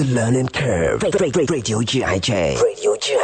the learning curve. Right, great, great. Radio GIJ. Radio GIJ.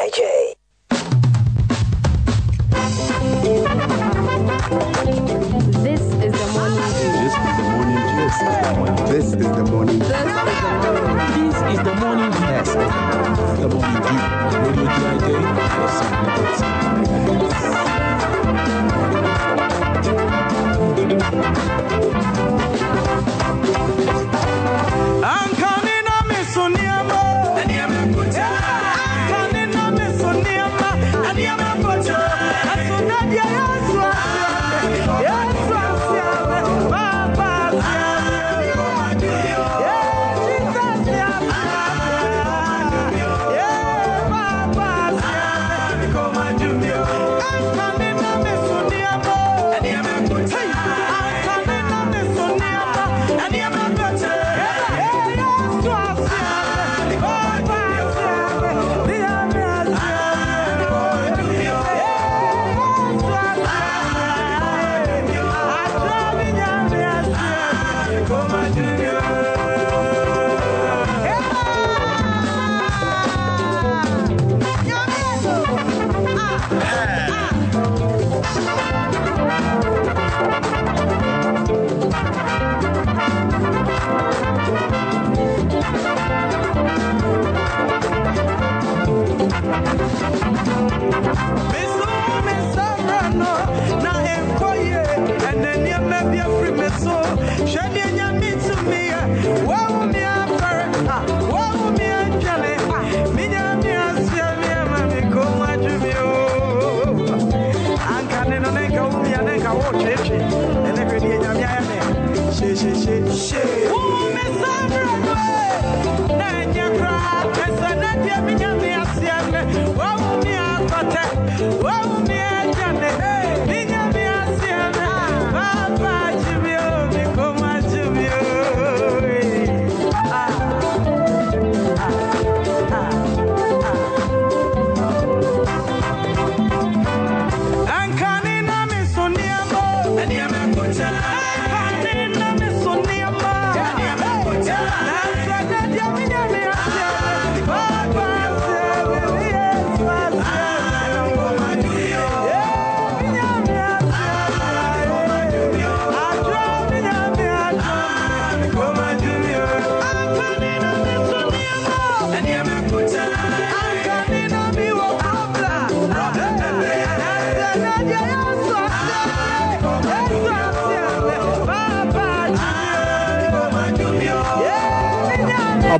Wow.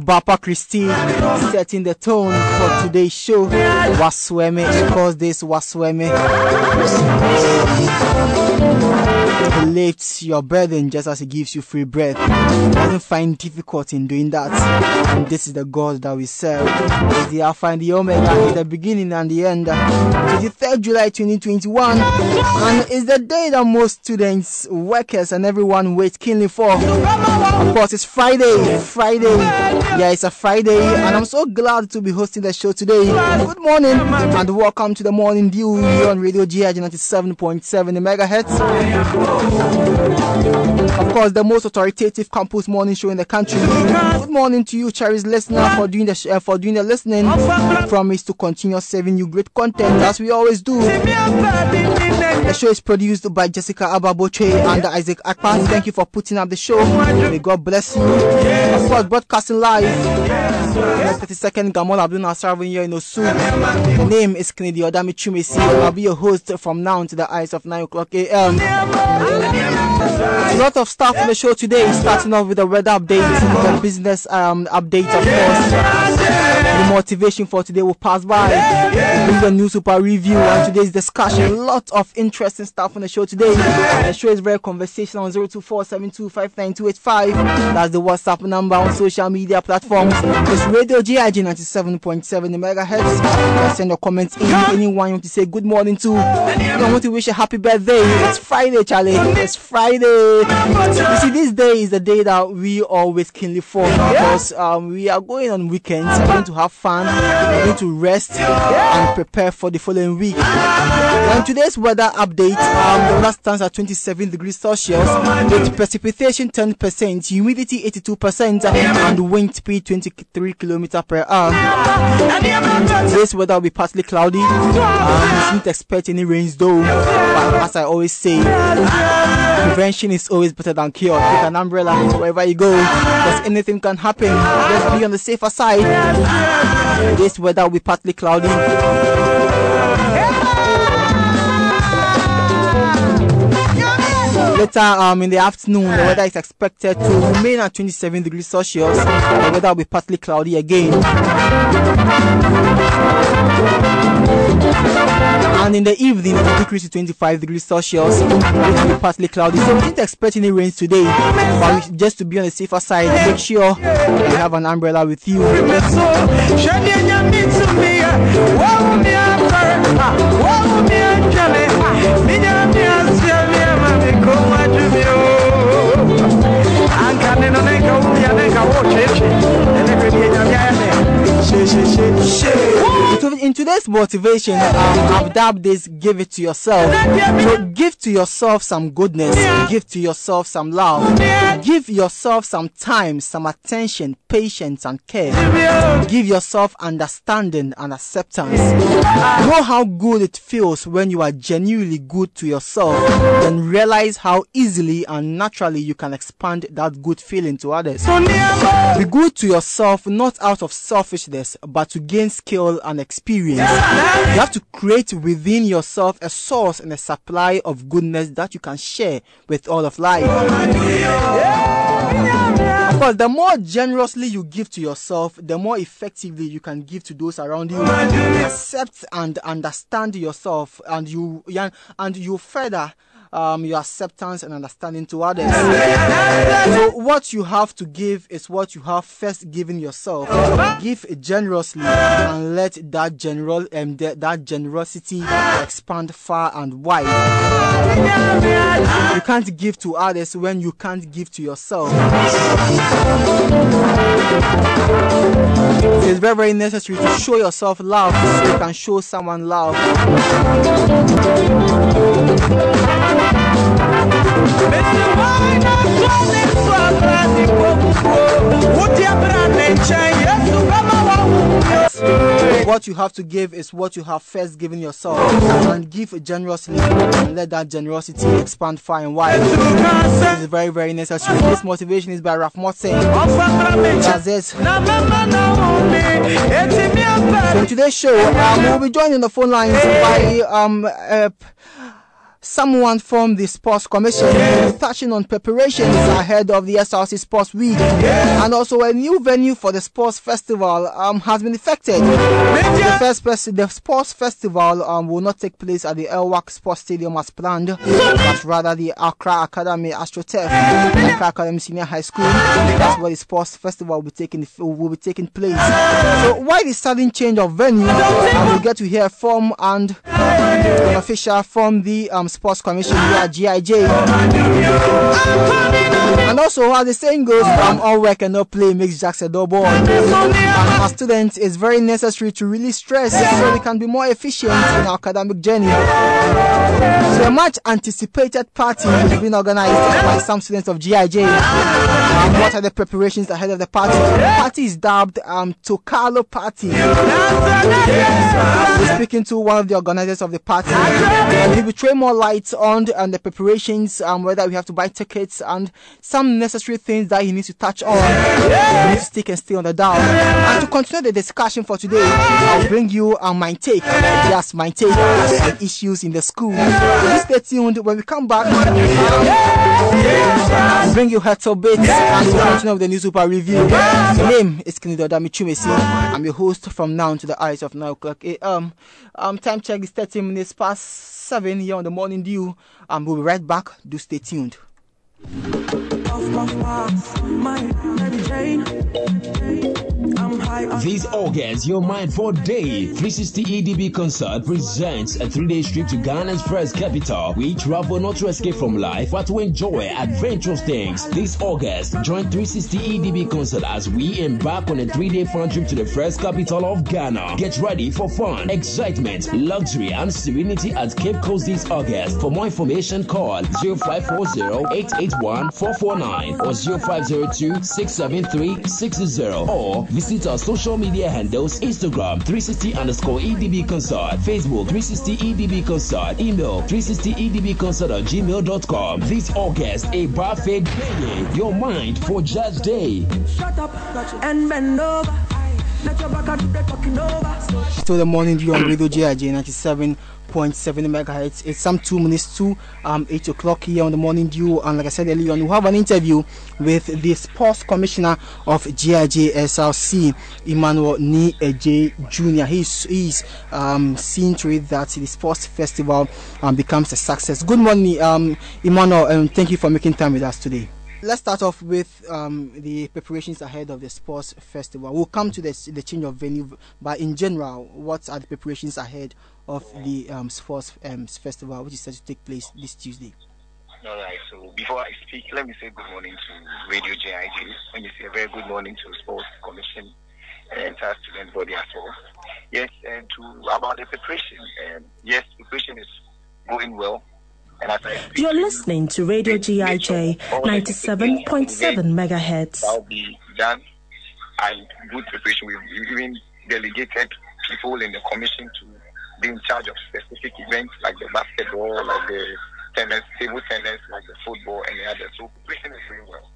Obaapa Christy setting the tone for today's show. Wasweme, because this Wasweme he lifts your burden just as he gives you free breath. He doesn't find difficulty in doing that. And this is the God that we serve. He's the Alpha and the Omega, he's the beginning and the end. It's the 3rd July 2021, and it's the day that most students, workers, and everyone wait keenly for. Of course, it's Friday. Friday. Yeah, it's a Friday, and I'm so glad to be hosting the show today. Good morning, and welcome to the morning here on Radio GH 97.7 megahertz. Of course, the most authoritative campus morning show in the country. Good morning to you, cherished listener, for doing the uh, for doing the listening. Promise to continue serving you great content as we always do. The show is produced by Jessica Ababoche and Isaac Akpan. Thank you for putting up the show. May God bless you. Of course, broadcasting live. 30 second Gamel Abdul Nasser here in Osu. The name is Kennedy Odami Chumesi. I'll be your host from now to the eyes of 9 o'clock a.m. A lot of stuff in the show today, starting off with the weather update, the business um, update, of course. Motivation for today will pass by. Bring a new super review and today's discussion. Lots of interesting stuff on the show today. The show is very conversational on 0247259285. That's the WhatsApp number on social media platforms. It's Radio GIJ 97.7 megahertz. Send your comments in. Anyone you want to say good morning to. You want to wish a happy birthday. It's Friday, Charlie. It's Friday. You see, this day is the day that we always keenly for because um, we are going on weekends. We're going to have fun, you're to rest and prepare for the following week. On today's weather update, um, the weather stands at 27 degrees Celsius with precipitation 10%, humidity 82%, and wind speed 23 kilometers per hour. Today's weather will be partly cloudy. Um, you shouldn't expect any rains though. But as I always say, prevention is always better than cure. Take an umbrella wherever you go, because anything can happen. Just be on the safer side. This weather will be partly cloudy. Later um, in the afternoon, the weather is expected to remain at 27 degrees Celsius. The weather will be partly cloudy again. And in the evening, it will decrease to 25 degrees Celsius. It will be partly cloudy. So we didn't expect any rain today. But just to be on the safer side, make sure you have an umbrella with you. Today's motivation, um, I've dubbed this "Give it to yourself." So give to yourself some goodness, give to yourself some love, give yourself some time, some attention, patience, and care. Give yourself understanding and acceptance. Know how good it feels when you are genuinely good to yourself, then realize how easily and naturally you can expand that good feeling to others. Be good to yourself not out of selfishness, but to gain skill and experience. You have to create within yourself a source and a supply of goodness that you can share with all of life. Of course, the more generously you give to yourself, the more effectively you can give to those around you. Accept and understand yourself, and you and you further um, your acceptance and understanding to others. So, what you have to give is what you have first given yourself. Give generously and let that general um, that, that generosity expand far and wide. You can't give to others when you can't give to yourself. It's very, very necessary to show yourself love so you can show someone love. What you have to give is what you have first given yourself, and give generously, and let that generosity expand far and wide. This is very, very necessary. This motivation is by Ralph Marston. So today's show, um, we'll be joined on the phone lines by um. Uh, someone from the Sports Commission touching on preparations ahead of the SRC Sports Week and also a new venue for the Sports Festival um, has been effected. The first pers- the Sports Festival um, will not take place at the Elwak Sports Stadium as planned, but rather the Accra Academy AstroTurf, Accra Academy Senior High School. That's where the Sports Festival will be taking will be taking place. So why the sudden change of venue? Um, we'll get to hear from and an official from the um, Sports Commission GIJ. And also, as the saying goes, um, all work and no play makes Jack a double. And as students, it's very necessary to really stress so we can be more efficient in our academic journey. So, a much anticipated party is being organized by some students of GIJ. Um, what are the preparations ahead of the party? The party is dubbed um, Tokalo Party. Speaking to one of the organizers of the party, and he will throw more light on and the preparations, um, whether we have to buy tickets and some necessary things that he needs to touch on. He needs to stick and stay on the down. And to continue the discussion for today, I'll bring you um, my take. Yes, my take on issues in the school. So stay tuned when we come back. Bring your you Herzl Bits and we'll continue with the News Super Review. My name is Kennedy Odami Chumesi. I'm your host from now to the eyes of 9 o'clock a.m. Um, time check is 30 minutes past 7 here on the morning dew. Um, we'll be right back. Do stay tuned. This August, your mind for day 360 EDB concert presents a three-day trip to Ghana's first capital. We travel not to escape from life, but to enjoy adventurous things. This August, join 360 EDB concert as we embark on a three-day fun trip to the first capital of Ghana. Get ready for fun, excitement, luxury, and serenity at Cape Coast this August. For more information, call 0540-881-449 or 0502 673 60 or visit our social media handles Instagram 360 underscore EDB concert, Facebook 360 EDB concert, email 360 EDB concert at gmail.com. This August, a buffet day, your mind for Jazz Day. Shut up and bend over. Your the morning view on Radio GIJ 97.7 megahertz. It's some two minutes to um 8 o'clock here on the morning view. And like I said earlier we have an interview with the sports commissioner of GIJ SRC, Emmanuel Ni Jr. He's, he's um seeing to it that the sports festival um, becomes a success. Good morning, um, Emmanuel, and thank you for making time with us today. Let's start off with um, the preparations ahead of the sports festival. We'll come to the, the change of venue, but in general, what are the preparations ahead of the um, sports um, festival, which is set to take place this Tuesday? All right. So before I speak, let me say good morning to Radio JIJ. Let me say a very good morning to Sports Commission and entire student body as well. Yes, and to about the preparation. Um, yes, preparation is going well. And as I speak You're listening to Radio GIJ of all the 97.7 megahertz. That will be done and good preparation. We've even delegated people in the commission to be in charge of specific events like the basketball, like the tennis, table tennis, like the football, and the others. So preparation is going well.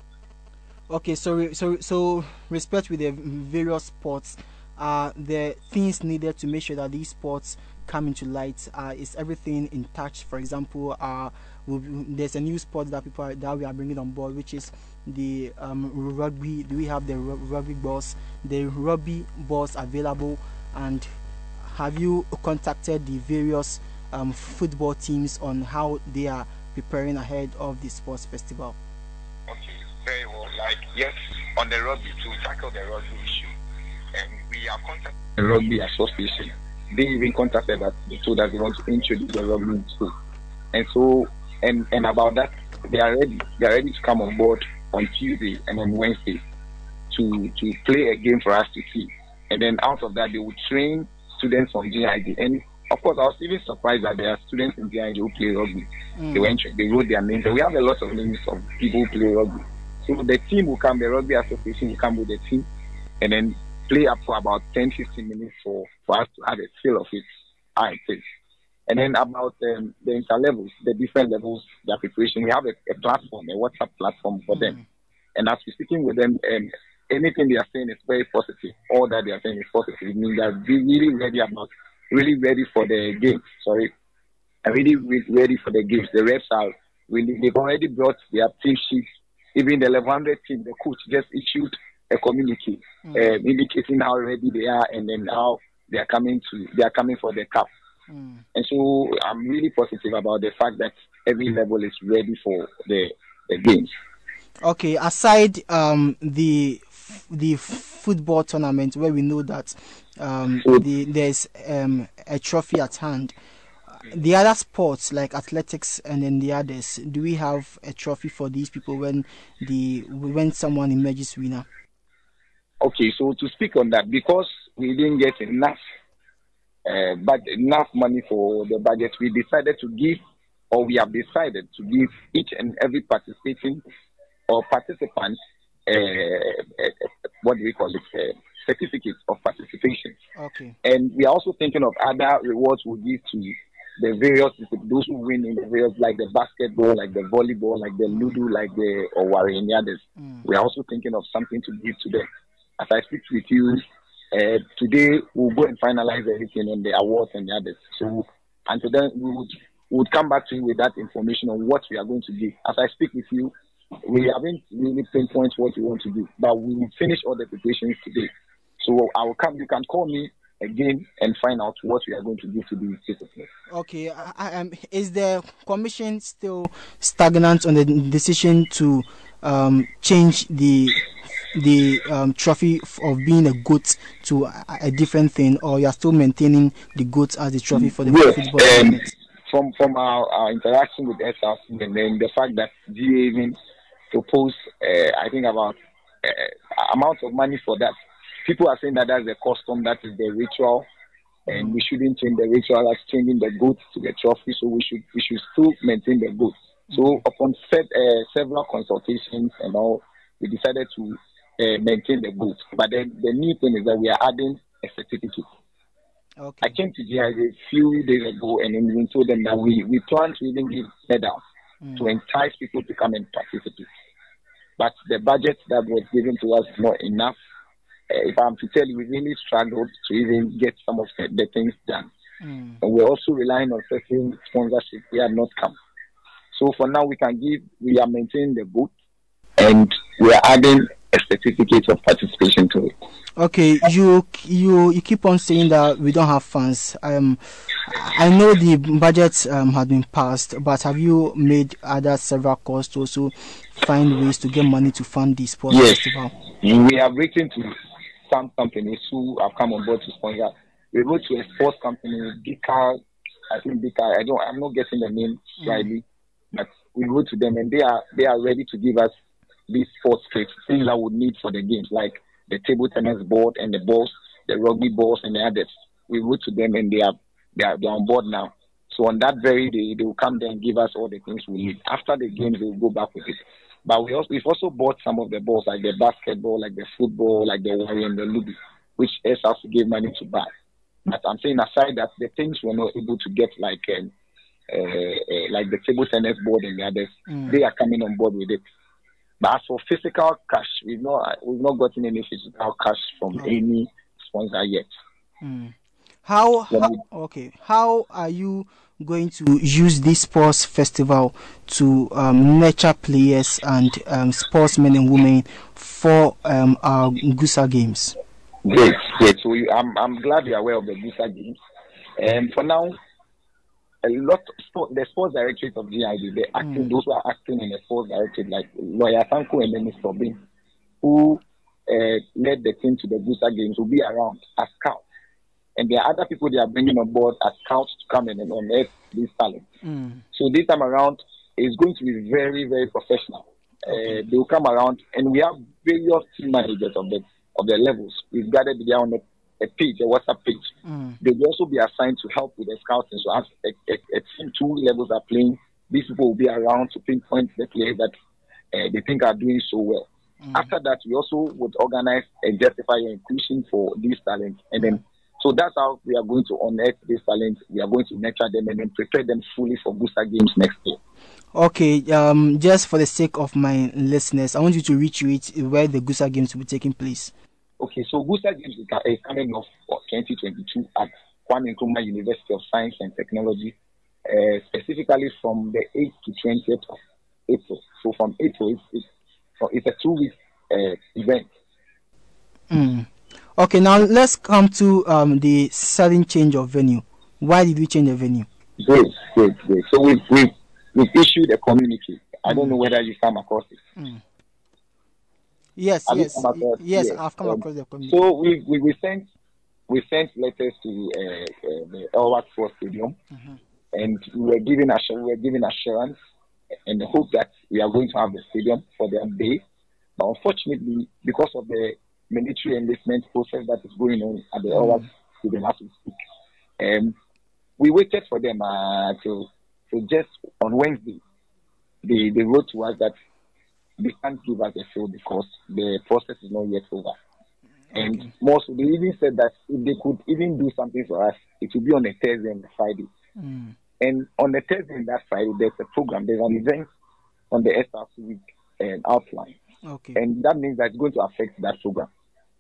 Okay, so re- so so respect with the various sports. Uh, the things needed to make sure that these sports come into light. Uh, is everything in touch? For example, uh, we'll, there's a new sport that people are, that we are bringing on board, which is the um, rugby. Do we have the rugby balls? The rugby balls available, and have you contacted the various um, football teams on how they are preparing ahead of the sports festival? Okay, very well. Like, yes, on the rugby, to tackle the rugby issue, and we are contacting the Rugby Association. They even contacted us, told us they want to introduce the rugby school. And so, and, and about that, they are ready. They are ready to come on board on Tuesday and on Wednesday to, to play a game for us to see. And then out of that, they will train students from GIJ. And of course, I was even surprised that there are students in GIJ who play rugby. Mm. They went, they wrote their names. And we have a lot of names of people who play rugby. So the team will come, the rugby association will come with the team, and then play up for about 10, 15 minutes for, for us to have a feel of it, how it is. And then about um, the inter levels, the different levels, their preparation, we have a, a platform, a WhatsApp platform for them. And as we're speaking with them, um, anything they are saying is very positive. All that they are saying is positive. It means they're really ready about, really ready for the game. Sorry, really ready for the games. The reps are really, they've already brought their team sheets. Even the 1100 team, the coach just issued a communique um, indicating how ready they are and then how they are coming to, they are coming for the cup. And so I'm really positive about the fact that every level is ready for the, the games. Okay, aside um, the the football tournament where we know that um, the, there's um, a trophy at hand, the other sports like athletics and then the others, do we have a trophy for these people when the when someone emerges winner? Okay, so to speak on that, because we didn't get enough, uh, but enough money for the budget, we decided to give, or we have decided to give each and every participating or participant, uh, uh, what do we call it, uh, certificates of participation. Okay. And we are also thinking of other rewards we'll give to the various those who win in the various like the basketball, like the volleyball, like the ludo, like the Owari and the others. We are also thinking of something to give to them. As I speak with you, uh, today we'll go and finalize everything on the awards and the others. So until then we would we would come back to you with that information on what we are going to do. As I speak with you, we haven't really pinpointed what we want to do, but we will finish all the preparations today. So I will come. You can call me again and find out what we are going to do to these people. Okay, um, is the commission still stagnant on the decision to um, change the the um, trophy of being a goat to a, a different thing, or you are still maintaining the goat as the trophy for the Yes, football um, from from our, our interaction with SRC and then the fact that GA even proposed, uh, I think about uh, amount of money for that. People are saying that that's the custom, that is the ritual, and we shouldn't change the ritual as changing the goat to the trophy. So we should we should still maintain the goat. So upon set, uh, several consultations and all, we decided to uh, maintain the goat. But then the new thing is that we are adding a certificate. Okay. I came to GIZ a few days ago and we told them that we, we plan to even give medals to entice people to come and participate. But the budget that was given to us is not enough. Uh, if I'm to tell you, we really struggled to even get some of the, the things done. Mm. And we're also relying on certain sponsorship. They have not come. So for now, we can give, we are maintaining the boot and we are adding a certificate of participation to it. Okay, you you you keep on saying that we don't have funds. Um, I know the budget um had been passed, but have you made other several calls to also find ways to get money to fund this sports Yes. festival? We have written to some companies who have come on board to sponsor. We wrote to a sports company, Bika, I think Bika, I don't, I'm not getting the name rightly, but we wrote to them and they are they are ready to give us these sports kits, things that we need for the games, like the table tennis board and the balls, the rugby balls and the others. We wrote to them and they are they are, they are on board now. So on that very day, they will come there and give us all the things we need. After the games, we will go back with it. But we also, we've also bought some of the balls, like the basketball, like the football, like the warrior and the luby, which SRC gave money to buy. But I'm saying aside that the things we're not able to get, like um, uh, uh, like the table tennis board and the others, they are coming on board with it. But as for physical cash, we've not we've not gotten any physical cash from any sponsor yet. How, how okay? How are you going to use this sports festival to um, nurture players and um, sportsmen and women for um, our Gusa games? Great, great. So you, I'm I'm glad you're aware of the Gusa games. And for now, a lot sport, the sports directorate of GIJ, they're acting those who are acting in the sports directorate, like lawyer Sanko and then Mr. Bin, who uh, led the team to the Gusa games, will be around as scouts. And there are other people they are bringing on board as scouts to come in and unearth these talents. So this time around, it's going to be very, very professional. Uh, they will come around, and we have various team managers of the of the levels. We've gathered there on a, a page, a WhatsApp page. They will also be assigned to help with the scouting. So as a, a, a team two levels are playing, these people will be around to pinpoint the players that uh, they think are doing so well. After that, we also would organize and justify your inclusion for these talents, and then. So that's how we are going to unearth these talents. We are going to nurture them and then prepare them fully for Gusa Games next year. Okay, um, just for the sake of my listeners, I want you to reiterate where the Gusa games will be taking place. Okay, so Gusa Games is coming off for 2022 at Kwame Nkrumah University of Science and Technology, uh, specifically from the 8th to 20th of April. So from April, it's, it's, so it's a two-week uh, event. Okay, now let's come to um, the sudden change of venue. Why did we change the venue? Great, great, great. So we've, we've, we've issued a communique. I don't know whether you come across it. Yes, Have yes, yes, yes, I've come um, across the community. So we, we, we sent we sent letters to uh, uh, the Elwak Sports Stadium, and we were giving assur- we were giving assurance and the hope that we are going to have the stadium for their day. But unfortunately, because of the military enlistment process that is going on at the Elwak Stadium as we speak, um, we waited for them uh, to to just on Wednesday. They they wrote to us that they can't give us a field because the process is not yet over. And most they even said that if they could even do something for us, it would be on a Thursday and a Friday. Hmm. And on the Thursday and that Friday, there's a program, there's an event on the SRC week and outline. Okay. And that means that it's going to affect that program.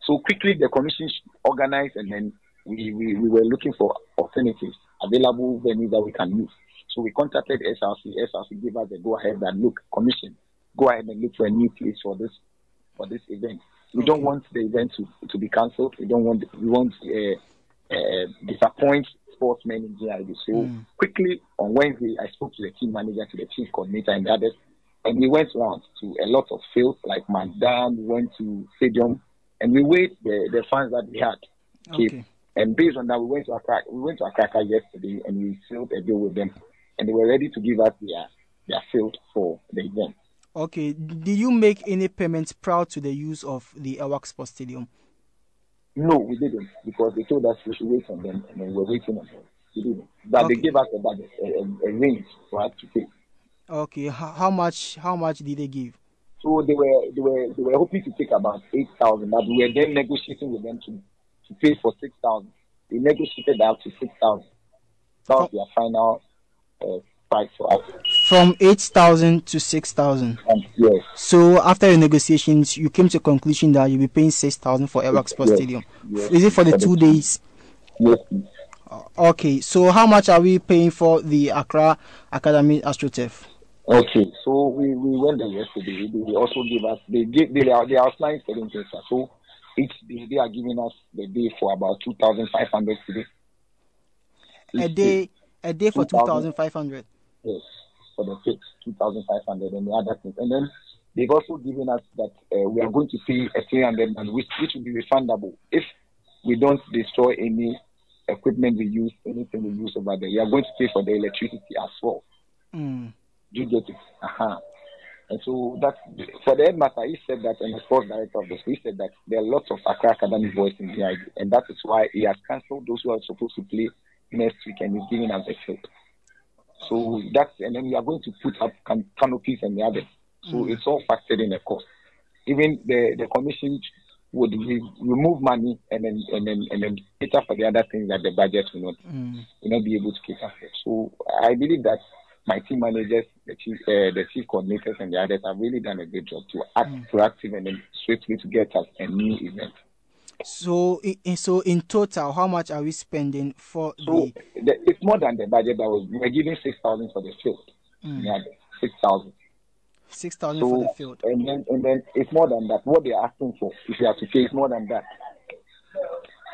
So quickly the commission organized and then we, we, we were looking for alternatives, available venues that we can use. So we contacted SRC. SRC gave us the go ahead that look, commission, go ahead and look for a new place for this for this event. We don't want the event to, to be cancelled. We don't want we want uh, uh, disappoint sportsmen in GIJ. So quickly on Wednesday, I spoke to the team manager, to the chief coordinator, and the others, And we went around to a lot of fields like Magdan, we went to stadium, and we weighed the, the funds that we had. Okay. And based on that, we went to Accra. We went to Accra yesterday, and we sealed a deal with them, and they were ready to give us their their field for the event. Okay. Did you make any payments prior to the use of the Elwak Sports Stadium? No, we didn't because they told us we should wait on them, and then we're waiting on them. We didn't. But Okay. they gave us a budget, a, a, range for us to pay. Okay. How much? How much did they give? So they were they were they were hoping to take about eight thousand, but we were then negotiating with them to to pay for six thousand. They negotiated out to six thousand. That was their final uh, price for us. From eight thousand to six thousand. Um, yes, So after your negotiations, you came to a conclusion that you'll be paying six thousand for Elwak Sports Yes. Stadium. Yes. Is it for the two days? yes. Uh, okay. So how much are we paying for the Accra Academy AstroTurf? Okay, so we, we went there yesterday. They, also gave us they give they are they are applying certain things. So each day they are giving us the day for about two thousand five hundred today. A day. A day for two 2,000. thousand five hundred. Yes, for the pitch, 2,500 and the other things. And then they've also given us that uh, we are going to pay a 300 and which, which will be refundable if we don't destroy any equipment we use, anything we use over there. You are going to pay for the electricity as well. Mm. Do you get it? Uh-huh. And so that for the headmaster, he said that, and the sports director of the school, he said that there are lots of Accra Academy boys in the and that is why he has cancelled those who are supposed to play next week and he's giving us a field. So that's, and then we are going to put up can- canopies and the others. So it's all factored in the cost. Even the, the commission would re- remove money and then and then and then cater for the other things that the budget will not Mm. will not be able to cater for. So I believe that my team managers, the chief, uh, the chief coordinators, and the others have really done a good job to act proactive and then swiftly to get us a new event. So, i- i- so in total, how much are we spending for So the? the, it's more than the budget that was. We were giving six thousand for the field. Yeah, six thousand. Six thousand for the field. and then and then it's more than that. What they are asking for, if you have to pay, it's more than that.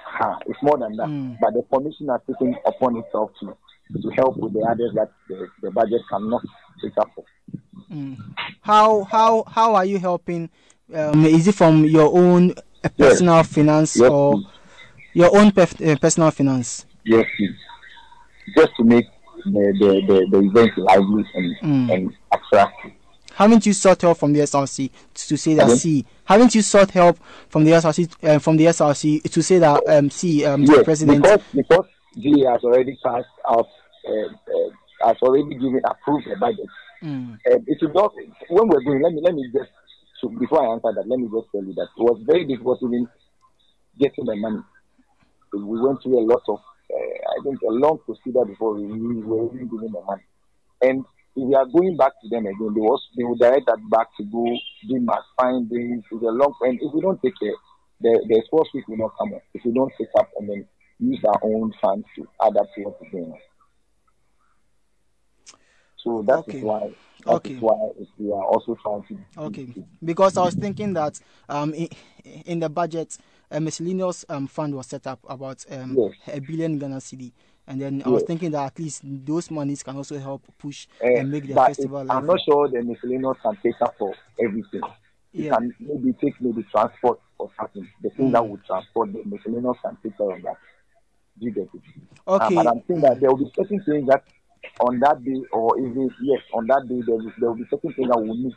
Ha, it's more than that. Mm. But the commission has taken upon itself to to help with the others that the, the budget cannot take up for. Mm. How how how are you helping? Um, is it from your own uh, personal finance Yes, or please. your own pef- uh, personal finance? Yes, please. Just to make the the, the, the event lively and Mm. and attractive. Haven't you sought help from the SRC to say that Pardon? see? Haven't you sought help from the SRC uh, from the SRC to say that um see um. Yes, President? because because GA has already passed out, uh, uh, has already given approved the budget. Mm. It is not when we're going. Let me let me just so before I answer that. Let me just tell you that it was very difficult even getting the money. We went through a lot of, uh, I think, a long procedure before we, we were even given the money. And if we are going back to them again, they was they will direct that back to go they do mass findings. It's a long and if we don't take care, the the sports week will not come. If we don't take up and then use our own funds to add up to what we're doing. So that is Okay. why that is Okay. why we are also trying to Okay, because I was thinking that um in, in the budget a miscellaneous um fund was set up about um Yes. a billion Ghana cedi, and then I was thinking that at least those monies can also help push Uh, and make the festival. it- I'm not sure the miscellaneous can take up for everything. You Yeah. can maybe take maybe transport or something. The thing Mm. that would transport the miscellaneous can take care of that. Do you get it? Uh, Okay. but I'm saying that there will be certain things that on that day or even yes, on that day there will, there will be certain things that will need.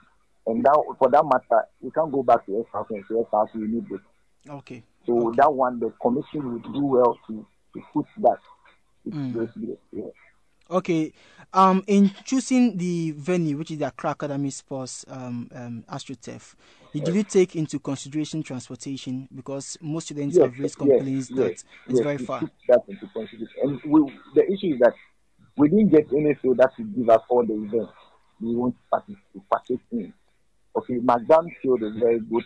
And that for that matter, we can't go back to S house and say S house we need this. Okay. So Okay. that one the commission would do well to, to put that. Mm. going to be- yeah. Okay. Um, in choosing the venue, which is the Accra Academy Sports um, um, AstroTurf, did you take into consideration transportation? Because most students have raised complaints that it's yes, very we far. that into consideration. And we, the issue is that we didn't get any field that would give us all the events we want to participate, to in. Okay, Magdam field is very good.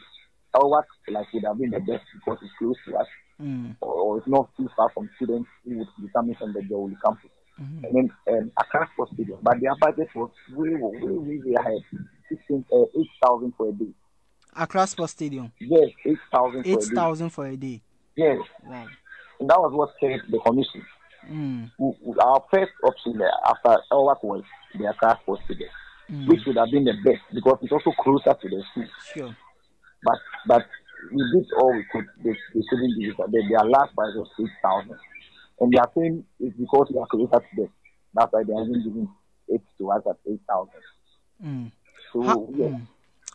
Our like would have been the best because it's close to us, Mm, or, or it's not too far from students who would be coming from the Jowuli campus. mhm. And then um, Accra Sports Stadium, but their budget was way, way, way, way ahead. 16, uh, 8,000 for a day. Accra Sports Stadium, Yes, 8,000 for a day. thousand for a day. Yes, Wow. and that was what scared the commission. Mm, our first option after our was the Accra Sports Stadium. Mm. which would have been the best because it's also closer to the school. Sure. But but we did all we could. They, they couldn't give it. Their, their last price was eight thousand, and they are saying it's because we are closer to them. That's why they haven't given it to us at eight thousand. Mm. So yes. mm.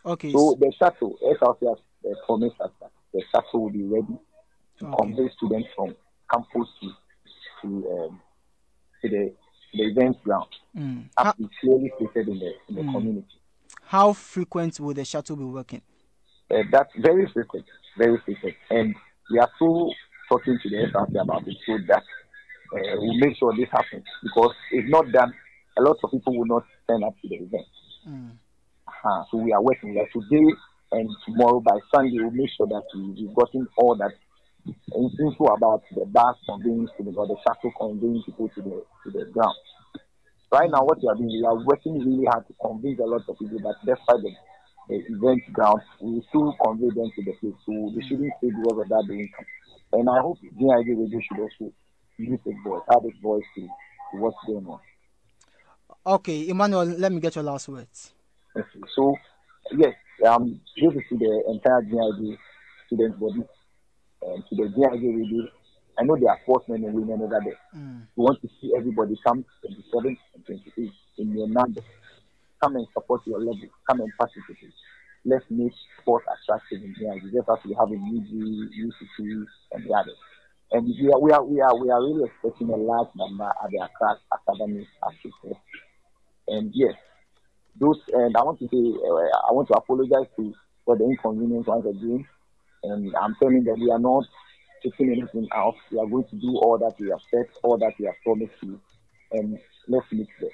Okay. So the shuttle, SRC has uh, promised us that the shuttle will be ready to Okay. convey students from campus to to, um, to the the event ground. Mm. As is clearly stated in the in the Mm. community. how frequent will the shuttle be working? Uh, that's very frequent, very frequent, and we are still talking to the SRC about it so that uh, we'll make sure this happens because if not done, a lot of people will not turn up to the event. Mm. Uh, so we are working like today and tomorrow by Sunday we'll make sure that we, we've gotten all that info about the bus conveying to the or the shuttle conveying people to the to the ground. Right now what we are doing, we are working really hard to convince a lot of people that despite the, the event ground, we still convey them to the place. So they shouldn't stay because of that the income. And I hope GIJ Radio should also use its voice, add its voice to, to what's going on. Okay, Emmanuel, let me get your last words. Okay. So, yes, um, this is to the entire GIJ student body and to the GIJ radio. I know there are sportsmen and women over there. Mm. We want to see everybody come 27 and 28 in your number. Come and support your level. Come and participate. Let's make sports attractive in GIJ, just as we have in UG, UCC, and the others. And we are, we are, we are, we are really expecting a large number at the Accra Academy, as you said. And yes, those and I want to say uh, I want to apologize to for the inconvenience once again. And I'm telling them we are not taking anything out. We are going to do all that we have said, all that we have promised you, and let's meet there.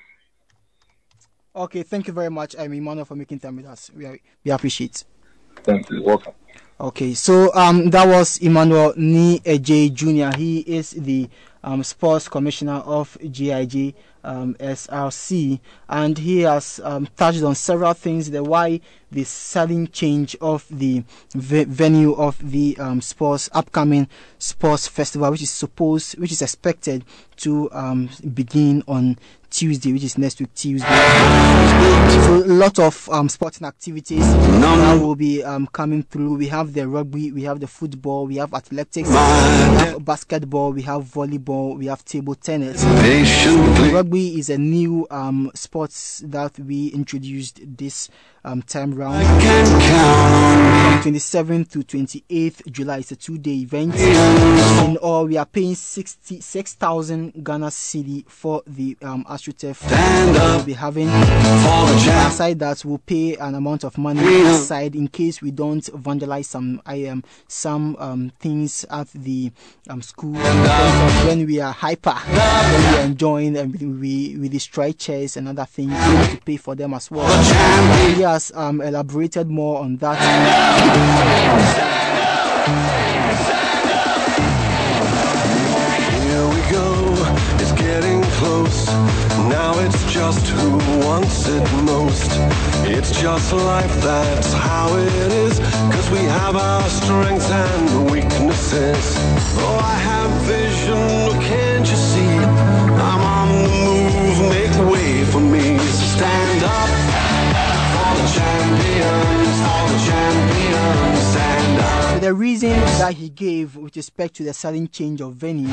Okay, thank you very much, I'm Emmanuel, for making time with us. We, are, we appreciate. It. Thank you. Welcome. Okay, so um, that was Emmanuel Ni Eje Jr. He is the um, sports commissioner of GIJ um, SRC, and he has um, touched on several things. The why the sudden change of the ve- venue of the um, sports upcoming sports festival, which is supposed, which is expected to um, begin on Tuesday, which is next week Tuesday. So a lot of um, sporting activities that will be um, coming through. We have the rugby, we have the football, we have athletics, we have basketball, we have volleyball, we have table tennis. So rugby is a new um, sports that we introduced this um, time round. From 27th to 28th July, it's a two-day event. In all, we are paying 66,000 Ghana cedi for the um, AstroTurf we'll be having. Aside that, we'll pay an amount of money aside in case we don't vandalize some I um, some um, things at the um, school. In terms of when we are hyper, when we are enjoying and we, we, we destroy chairs and other things, we have to pay for them as well. He has um, elaborated more on that. Here we go, it's getting close. Now it's just who wants it most. It's just life, that's how it is. Cause we have our strengths and weaknesses. Oh, I have vision, the reason that he gave with respect to the sudden change of venue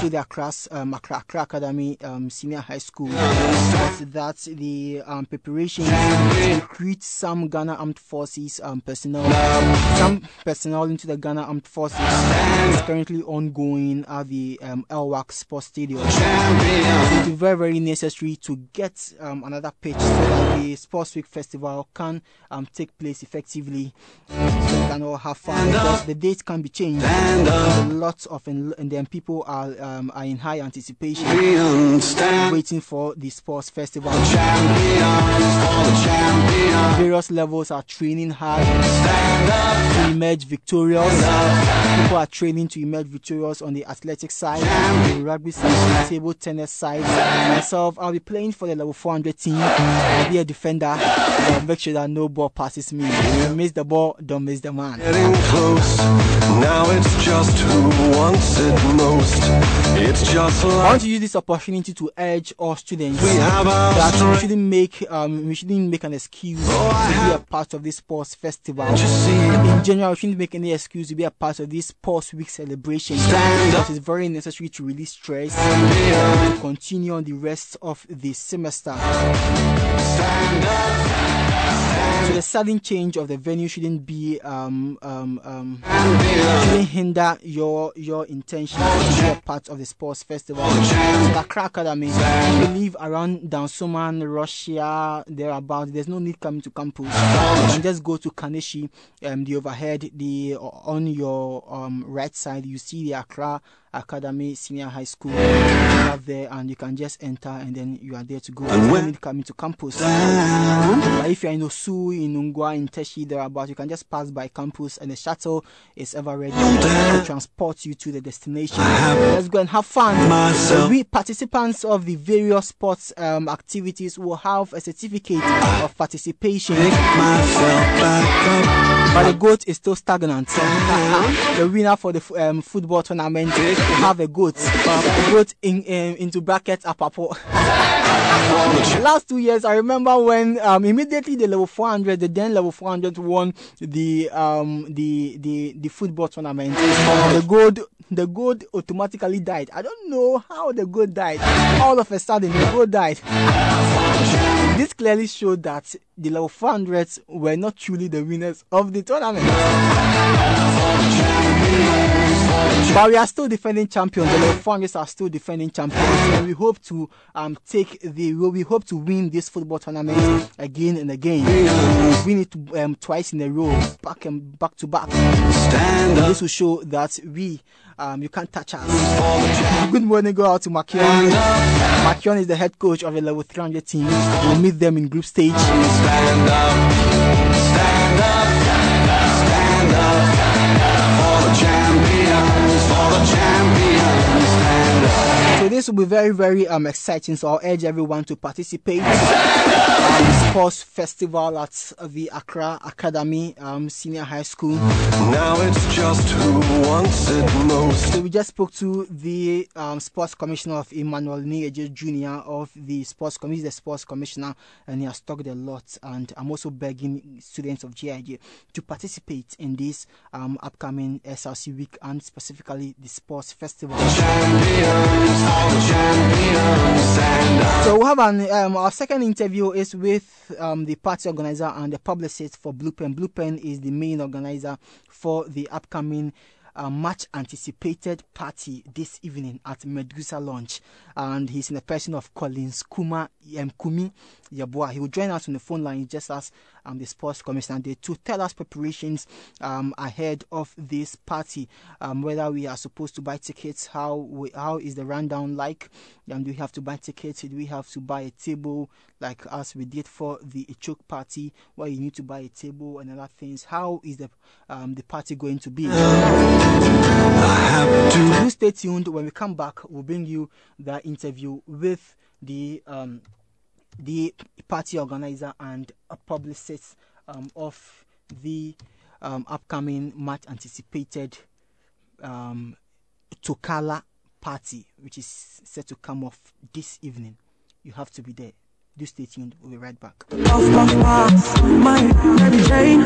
to the Accra, um, Accra, Accra Academy um, Senior High School was that the um, to recruit some Ghana Armed Forces um, personnel, some personnel into the Ghana Armed Forces is currently ongoing at the um, Elwak Sports Stadium. It is very, very necessary to get um, another pitch so that the Sports Week Festival can um, take place effectively so we can all have fun the date can be changed. A lot of and then people are um, are in high anticipation, waiting for the sports festival. Various levels are training hard to emerge victorious. People are training to emerge victorious on the athletic side, the rugby side, the table tennis side. Myself, I'll be playing for the level 400 team. I'll be a defender. I'll make sure that no ball passes me. If you miss the ball, don't miss the man. Getting close. close. Now it's just who wants it most. It's just I want to use this opportunity to urge all students we that we shouldn't make um we shouldn't make an excuse Oh, to be a part of this sports festival. In general, we shouldn't make any excuse to be a part of this sports week celebration because it's very necessary to release stress to continue on the rest of the semester. So the sudden change of the venue shouldn't be um um um shouldn't hinder your your intention to be a part of the sports festival. So the Accra Academy, we live around Dansoman, Russia, thereabout. There's no need coming to campus. You can just go to Kaneshie, um, the overhead, the on your um right side, you see the Accra Academy Senior High School. You have there, and you can just enter, and then you are there to go. And when- coming to campus. But if you're in Osu, in Nungwa, in Teshie, thereabout, you can just pass by campus and the shuttle is ever ready to transport you to the destination. Let's go and have fun. myself. We participants of the various sports um, activities will have a certificate of participation. Pick myself back up. But the goat is still stagnant. the winner for the um, football tournament will have a goat. The goat in, um, into brackets apapo. Last two years, I remember when um, immediately the level 400, the then level 400 won the um the the the football tournament. The gold the gold automatically died. I don't know how the gold died. All of a sudden, the gold died. This clearly showed that the level 400s were not truly the winners of the tournament. But we are still defending champions. The level 400s are still defending champions. And we hope to um take the we hope to win this football tournament again and again. Win it um, twice in a row, back and back to back. This will show that we um you can't touch us. Good morning, go out to Makion. Makion is the head coach of the level 300 team. We'll meet them in group stage. Stand up. Stand up. This will be very, very um exciting. So I'll urge everyone to participate. Um, sports festival at the Accra Academy um, Senior High School. Now it's just who wants it most. So we just spoke to the um, sports commissioner of Emmanuel Nieje Jr. of the sports committee, the sports commissioner, and he has talked a lot. And I'm also begging students of GIJ to participate in this um, upcoming SRC week and specifically the sports festival. Champions. So we have an um, our second interview is with um, the party organizer and the publicist for Blue Pen. Blue Pen is the main organizer for the upcoming uh, much anticipated party this evening at Medusa Lounge, and he's in the person of Collins Kuma um, Kumi Yabua. He will join us on the phone line just as um, the sports commissioner did to tell us preparations um, ahead of this party, um, whether we are supposed to buy tickets, how we, how is the rundown like, um, do we have to buy tickets, do we have to buy a table like as we did for the Ichok party, where you need to buy a table and other things. How is the um, the party going to be? I have to. Do stay tuned. When we come back, we'll bring you the interview with the um, the party organizer and a publicist um, of the um, upcoming much anticipated um, Tokala party, which is set to come off this evening. You have to be there. Do stay tuned. We'll be right back. Off my box, my Mary Jane.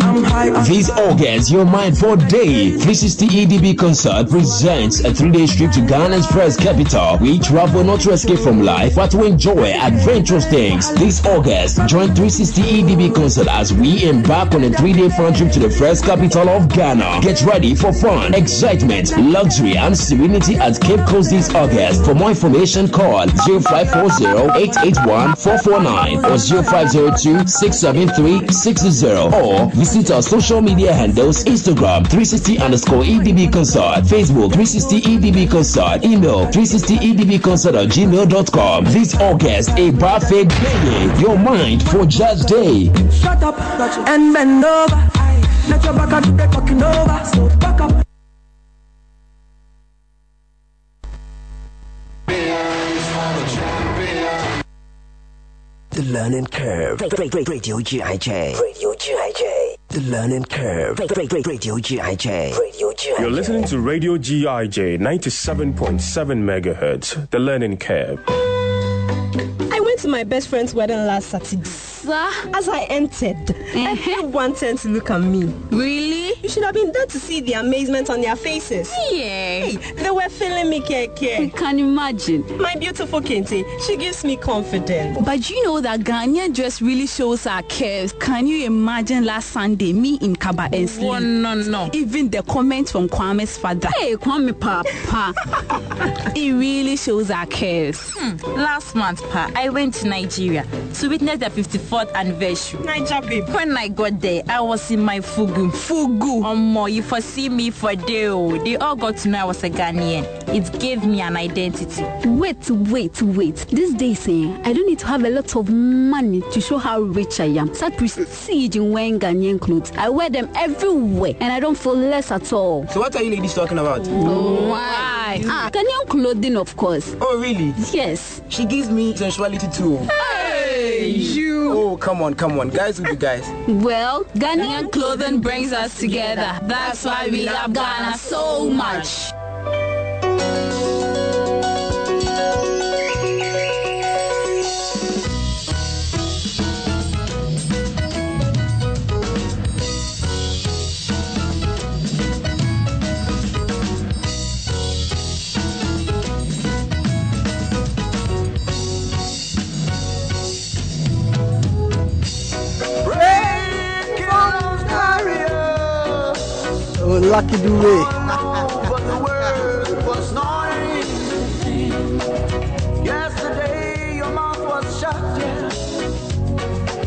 I'm high on This August, your mind for day 360 EDB concert presents a three-day trip to Ghana's first capital. We travel not to escape from life, but to enjoy adventurous things. This August, join 360 EDB concert as we embark on a three-day fun trip to the first capital of Ghana. Get ready for fun, excitement, luxury, and serenity at Cape Coast this August. For more information, call 0540 881 449 or 0502 673 60 or visit our social media handles Instagram 360 underscore EDB concert, Facebook 360 EDB concert, email 360 EDB concert at gmail.com. This August, a perfect day. Your mind for Judge Day. Shut up and bend over. Let your back the talking over. So Learning Curve. Radio GIJ. Radio GIJ. The learning curve. Radio GIJ. Radio GIJ. You're listening to Radio GIJ 97.7 megahertz, the learning curve. I went to my best friend's wedding last Saturday. As I entered, everyone turned to look at me. Really? You should have been there to see the amazement on their faces. Yeah. Hey, they were feeling me care care. We can imagine. My beautiful Kente, she gives me confidence. But you know that Ghanaian dress really shows our curves. Can you imagine last Sunday, me in Kaba and sleep? Oh, no, no. Even the comment from Kwame's father. Hey, Kwame Papa. it really shows our curves. Hmm. Last month, Pa, I went to Nigeria to witness the 54th anniversary. Niger babe. When I got there, I was in my fugu. Fugu. More, you foresee me for day. oh. They all got to know I was a Ghanaian. It gave me an identity. Wait, wait, wait. These days, eh, I don't need to have a lot of money to show how rich I am. Such prestige in wearing Ghanaian clothes. I wear them everywhere and I don't feel less at all. So what are you ladies talking about? Why? Ah, Ghanaian clothing, of course. Oh, really? Yes. She gives me sensuality too. Hey, you. Oh, come on, come on. Guys will be guys. Well, Ghanaian clothing brings us together. That's why we love Ghana so much. Oh, lucky Dube. But the word was not easy. Yesterday your mouth was shut.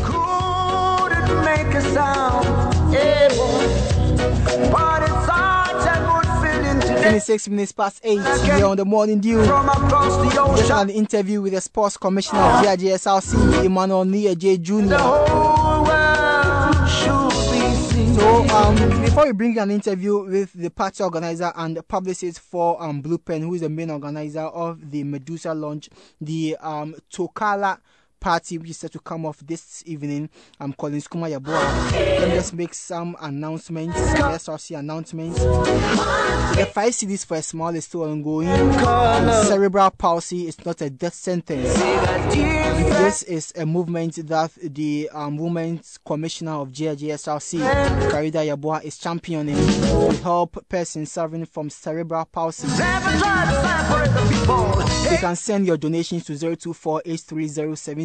Couldn't make a sound. Yeah. But it's such a good feeling today. 26 minutes past 8 here on the morning dew. From across the Just an interview with the sports commissioner of GIJSRC, Emmanuel Nia J. Jr. um, before we bring an interview with the party organizer and publicist for um, Blue Pen, who is the main organizer of the Medusa Lounge, the um, Tokala party, which is set to come off this evening, I'm calling Skuma Yaboa. Let me just make some announcements, SRC announcements. The five cities for a small is still ongoing. Cerebral palsy is not a death sentence. This is a movement that the um, Women's Commissioner of GIJSRC, Karida Yaboa, is championing to help persons suffering from cerebral palsy. You can send your donations to 024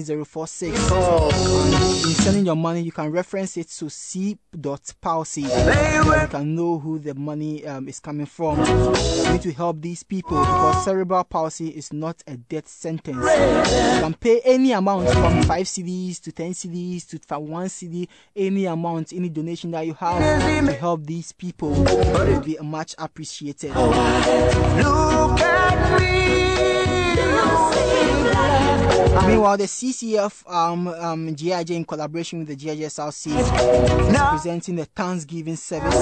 830 7046. In sending your money, you can reference it to c.palsy. You can know who the money um, is coming from. You need to help these people because cerebral palsy is not a death sentence. You can pay any amount from 5 CDs to 10 CDs to from 1 CD, any amount, any donation that you have to help these people will be much appreciated. Look at me. Meanwhile, the CCF um, um, GIJ in collaboration with the GIJSRC is presenting the Thanksgiving service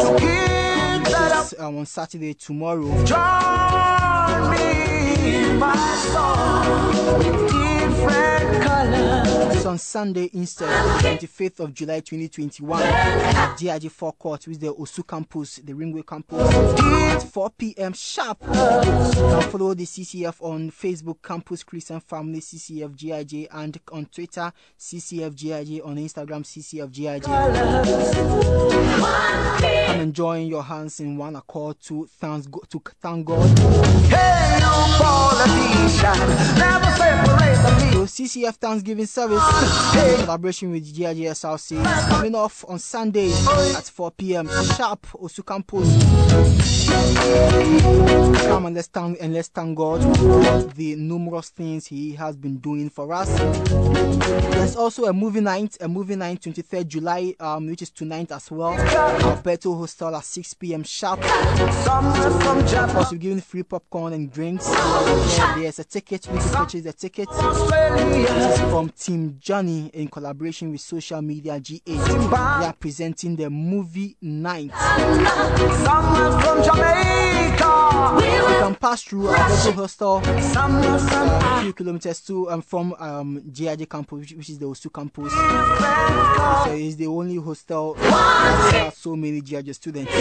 um, on Saturday tomorrow. Join me, my song, different. It's on Sunday instead, 25th of July 2021 at DIG 4 Court, which is the Osu campus, the Ringway campus, at 4 p.m. sharp. You can follow the CCF on Facebook, Campus Christian Family CCF GIJ, and on Twitter, CCF GIJ, on Instagram, CCF GIJ. Come and join your hands in one accord to thank, Go- to thank God. Hey, you politician, never separate the So CCF Thanksgiving service in collaboration with GIJSRC is coming off on Sunday at 4 p.m. Sharp Osu Campus. Come and let's thank and let's thank God for the numerous things He has been doing for us. There's also a movie night, a movie night 23rd July, um, which is tonight as well. Alberto Hostel at 6 p.m. sharp. Of course, we're giving free popcorn and drinks. Yeah, there's a ticket. We can purchase the ticket. This is from Team Johnny in collaboration with Social Media G8. They are presenting the movie night. Someone from Jamaica. You can pass through Alberto Hostel, a few kilometers to um, from um, GIJ campus, which, which is the Osu campus. So it's the only hostel that has so many GIJ students.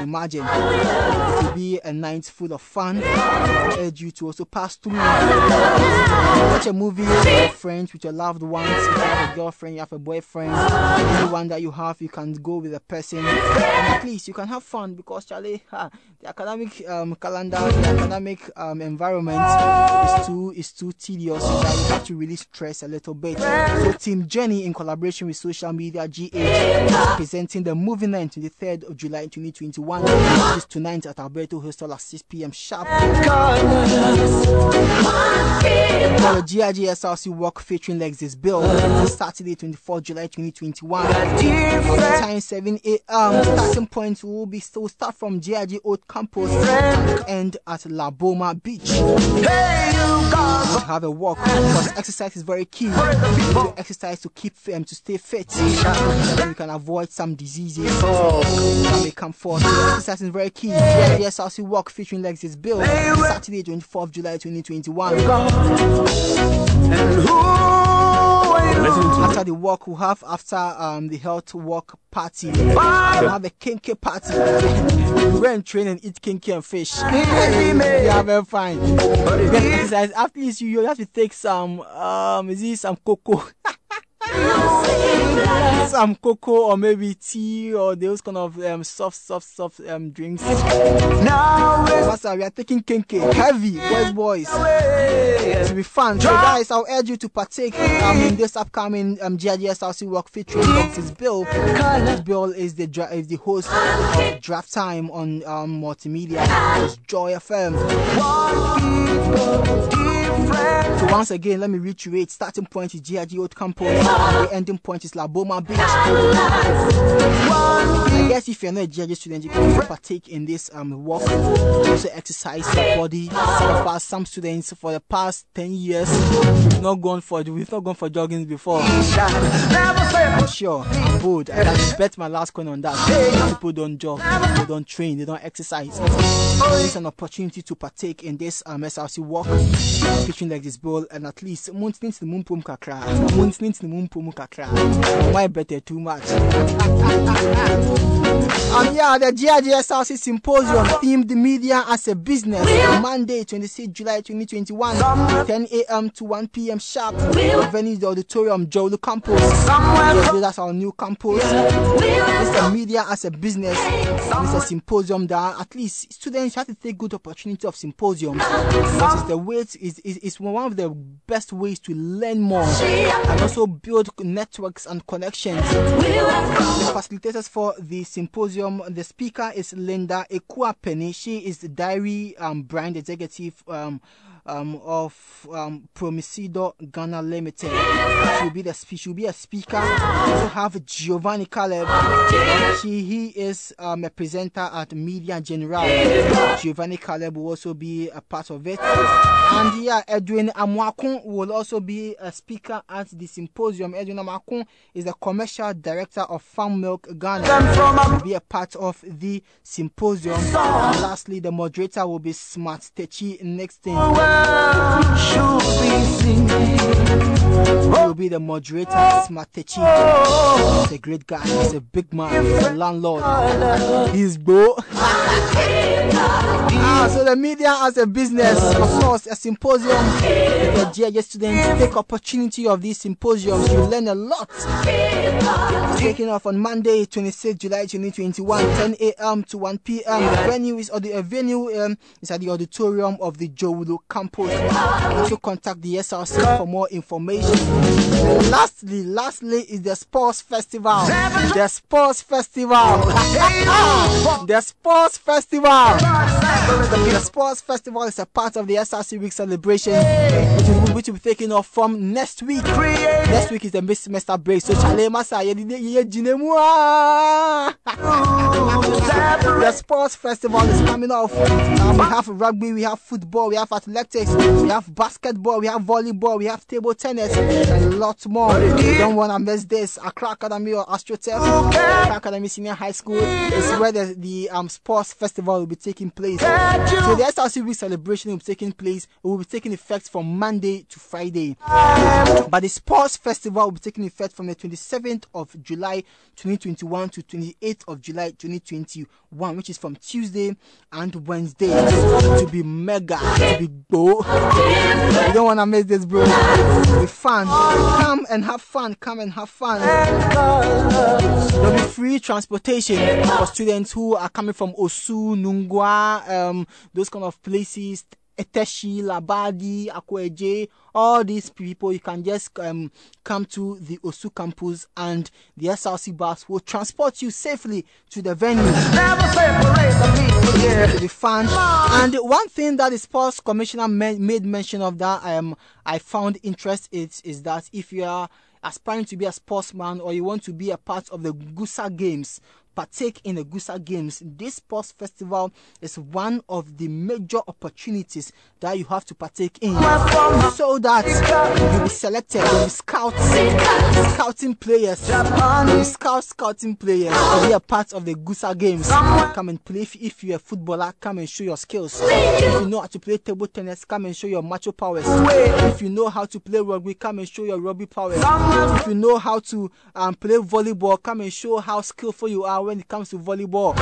Imagine it will be a night full of fun. I urge you to also pass through, watch a movie your friends, with your loved ones. If you have a girlfriend, you have a boyfriend, anyone that you have, you can go with a person. And at least you can have fun because Charlie, ha, the academic um, calendar, the academic um, environment is too is too tedious that you have to really stress a little bit. So Team Jenny in collaboration with Social Media GH is presenting the movie night 23rd of July 2021. This is tonight at Alberto Hostel at 6 p.m. sharp. For the GIJ Walk featuring Lexis Bill this Saturday 24th July 2021. Time 7 a.m. Starting point will be will start from GIJ Old Campus and at La Boma Beach. Have a walk because exercise is very key. You exercise to keep um, to stay fit. Then you can avoid some diseases that may come forth. Exercise is very key. GIJ SRC walk featuring Lexis Bill on Saturday 24th July 2021. After the walk, we'll have after um, the health walk party. We'll have a kinky party. we go and train and eat kinky and fish. yeah, very fine. After this, you, you have to take some um, is it some cocoa? some cocoa or maybe tea or those kind of um, soft, soft, soft um, drinks. Now, Master, we are taking kinky, heavy, boys, boys. To be fun. So, guys, I'll urge you to partake um, in this upcoming um, GIJSRC work featuring Alexis Bill. This Bill is the dra- is the host of Drive Time on um, multimedia. It's Joy FM. So once again, let me reiterate: starting point is GIJ Old Campus, the ending point is La Boma Beach. I guess if you're not a GIJ student, you can partake in this um walk, also exercise your body. Us, some students, for the past ten years, we've not gone for we've not gone for jogging before. I'm sure, I'm bold. I can bet my last coin on that. People don't jog, they don't train, they don't exercise. It's an opportunity to partake in this um, SRC walk, featuring like this ball, and at least mountain to the moon pum kakra, mountain to the moon pum kakra. Why better too much? Um, yeah, the GIJSRC Symposium themed media as a business on Monday, 26 July 2021, 10 a.m. to 1 p.m. sharp. Venue is the auditorium, Jolu Campus. That's our new campus. It's a media as a business. It's a symposium that at least students have to take good opportunity of symposiums. Because it's the way is is one of the best ways to learn more and also build networks and connections. The facilitators for the symposium, the speaker is Linda Ekua Penny. She is the diary um, brand executive um, um, of um, Promasidor Ghana Limited. She'll be the she'll be a speaker. We also have Giovanni Caleb. She he is um, a presenter at Media General. Giovanni Caleb will also be a part of it. And yeah, Edwin Amwakun will also be a speaker at the symposium. Edwin Amwakun is the commercial director of Fan Milk Ghana. Will be a part of the symposium. And lastly, the moderator will be Smart Techi next thing. Be the moderator, Smart Techi. He's a great guy. He's a big man. He's a landlord. He's bro. ah, so the media as a business, of course, a symposium. The GIJ students take opportunity of these symposiums. You learn a lot. Taking off on Monday, 26 July 2021, 10 a.m. to 1 p.m. The venue is or the venue um, is at the auditorium of the campus. Also contact the SRC for more information. And lastly, lastly is the sports festival. The sports festival. the sports festival. The sports festival is a part of the SRC week celebration, which, will be taking off from next week. Next week is the mid semester break, so Chale Masa, the sports festival is coming off. Um, we have rugby, we have football, we have athletics, we have basketball, we have volleyball, we have table tennis, and a lot more. You don't want to miss this. Accra Academy or AstroTurf, Accra Academy Senior High School is where the, the um, sports festival will be taking place. So the SRC week celebration will be taking place. It will be taking effect from Monday to Friday. But the sports festival will be taking effect from the 27th of July 2021 to 28th of July 2021, which is from Tuesday and Wednesday. To be mega, to be go. You don't want to miss this, bro. Be fun. Come and have fun. Come and have fun. There'll be free transportation for students who are coming from Osu, Nungwa, um, those kind of places. Eteshi, Labadi, Akweje, all these people, you can just um, come to the Osu campus and the SRC bus will transport you safely to the venue. To the fun. And one thing that the sports commissioner made mention of that um, I found interest is, is that if you are aspiring to be a sportsman or you want to be a part of the Gusa Games, partake in the Gusa Games, this sports festival is one of the major opportunities that you have to partake in so that you'll be selected, you'll be scouts, scouting players, you'll scout scouting players to be a part of the Gusa Games. Come and play if, if you're a footballer, come and show your skills. If you know how to play table tennis, come and show your macho powers. If you know how to play rugby, come and show your rugby powers. If you know how to um, play volleyball, come and show how skillful you are when it comes to volleyball.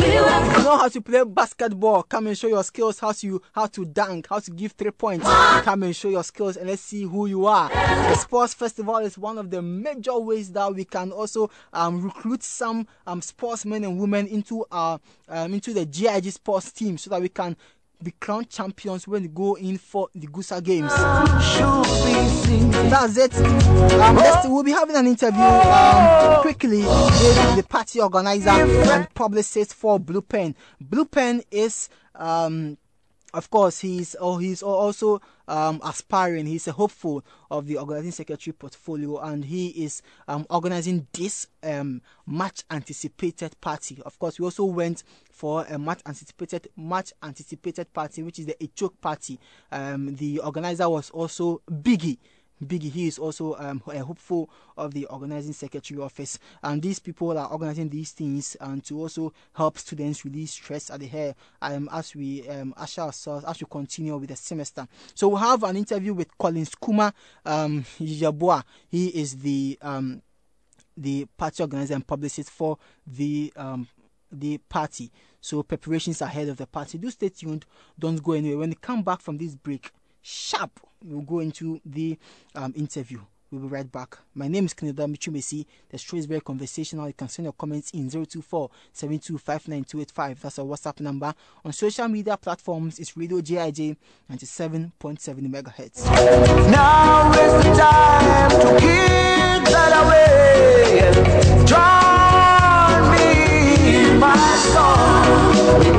If you know how to play basketball, come and show your skills how to how to dunk, how to give three points. Come and show your skills and let's see who you are. The sports festival is one of the major ways that we can also um, recruit some um, sportsmen and women into our um, into the GIJ sports team so that we can be crowned champions when we go in for the Gusa Games. That's it. Um, next, we'll be having an interview um, quickly with the party organizer and publicist for Blue Pen. Blue Pen is. Um, of course, he's oh, he's also um, aspiring. He's a hopeful of the organizing secretary portfolio, and he is um, organizing this um, much anticipated party. Of course, we also went for a much anticipated much anticipated party, which is the Echok party. Um, the organizer was also Biggie. Biggie, he is also um, a hopeful of the organizing secretary office. And these people are organizing these things and to also help students release stress at the hair um, as we um, usher ourselves, as we continue with the semester. So we'll have an interview with Collins Kuma um, Yabua. He is the um, the party organizer and publicist for the um, the party. So preparations ahead of the party. Do stay tuned. Don't go anywhere. When we come back from this break, sharp, we'll go into the um, interview. We'll be right back. My name is Kennedy Michumesi. The show is very conversational. You can send your comments in 024 7259285. That's our WhatsApp number. On social media platforms, it's Radio GIJ 97.7 megahertz. Now is the time to give that away. Me in my song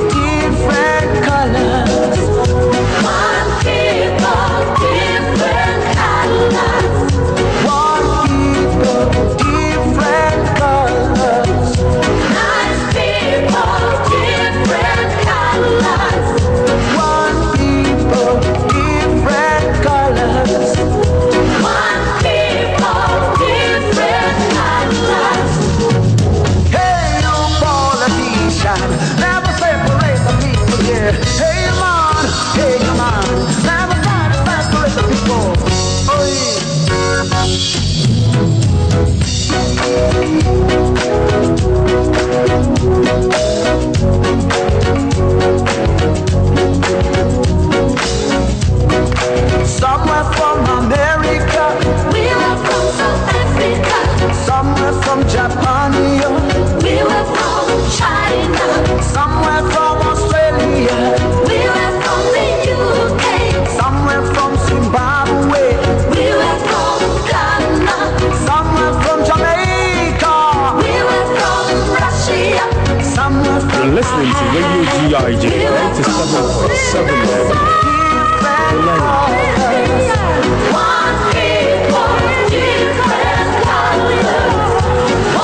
different colors. Radio GIJ 97.7 FM. The Learning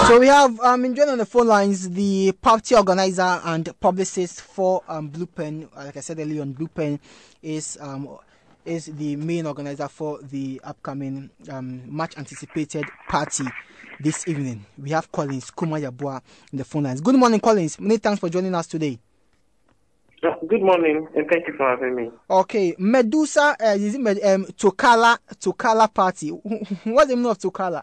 So we have um in joining on the phone lines the party organizer and publicist for um Blue Pen. Uh, Like I said earlier on, Blue Pen is um is the main organizer for the upcoming um much anticipated party this evening. We have Collins Kuma Yabua in the phone lines. Good morning, Collins. Many thanks for joining us today. Uh, Good morning, and thank you for having me. Okay, Medusa, uh, is it Med- um, Tokala, Tokala party? What's the meaning of Tokala?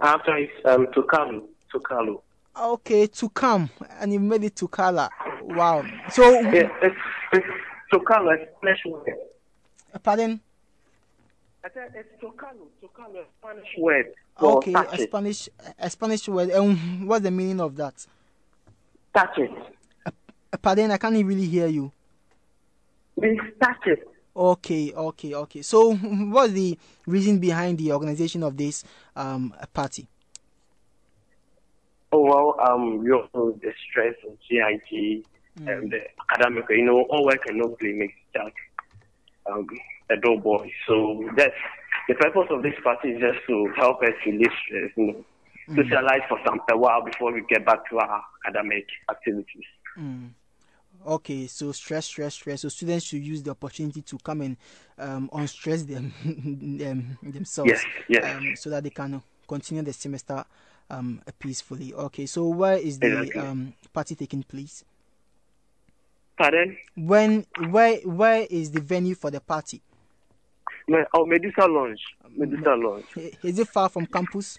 After it's um, Tukalu, Tukalu. Okay, come, and you made it Tokala. Wow. So, Yeah, it's, it's Tukalu, a Spanish word. pardon? I said it's Tukalu, Tukalu, a Spanish word. for Okay, a. Spanish, a Spanish word. Um, what's the meaning of that? Sachet. Uh, pardon, I can't really hear you. It's sachet. Okay, okay, okay. So, what's the reason behind the organization of this um party? Oh, well, um, you know, the stress of GIJ and the academic, you know, all work and no play makes Jack um, a dull boy. So that's the purpose of this party is just to help us release stress, you know, socialize for some a while before we get back to our academic activities. Mm. Okay, so stress, stress, stress. So students should use the opportunity to come and um, unstress them, them themselves, Yes, yes. Um, so that they can continue the semester um, peacefully. Okay, so where is the Exactly. um, party taking place? Pardon? When, where, where is the venue for the party? Oh, Medusa Lounge. Medusa Lounge. Is it far from campus?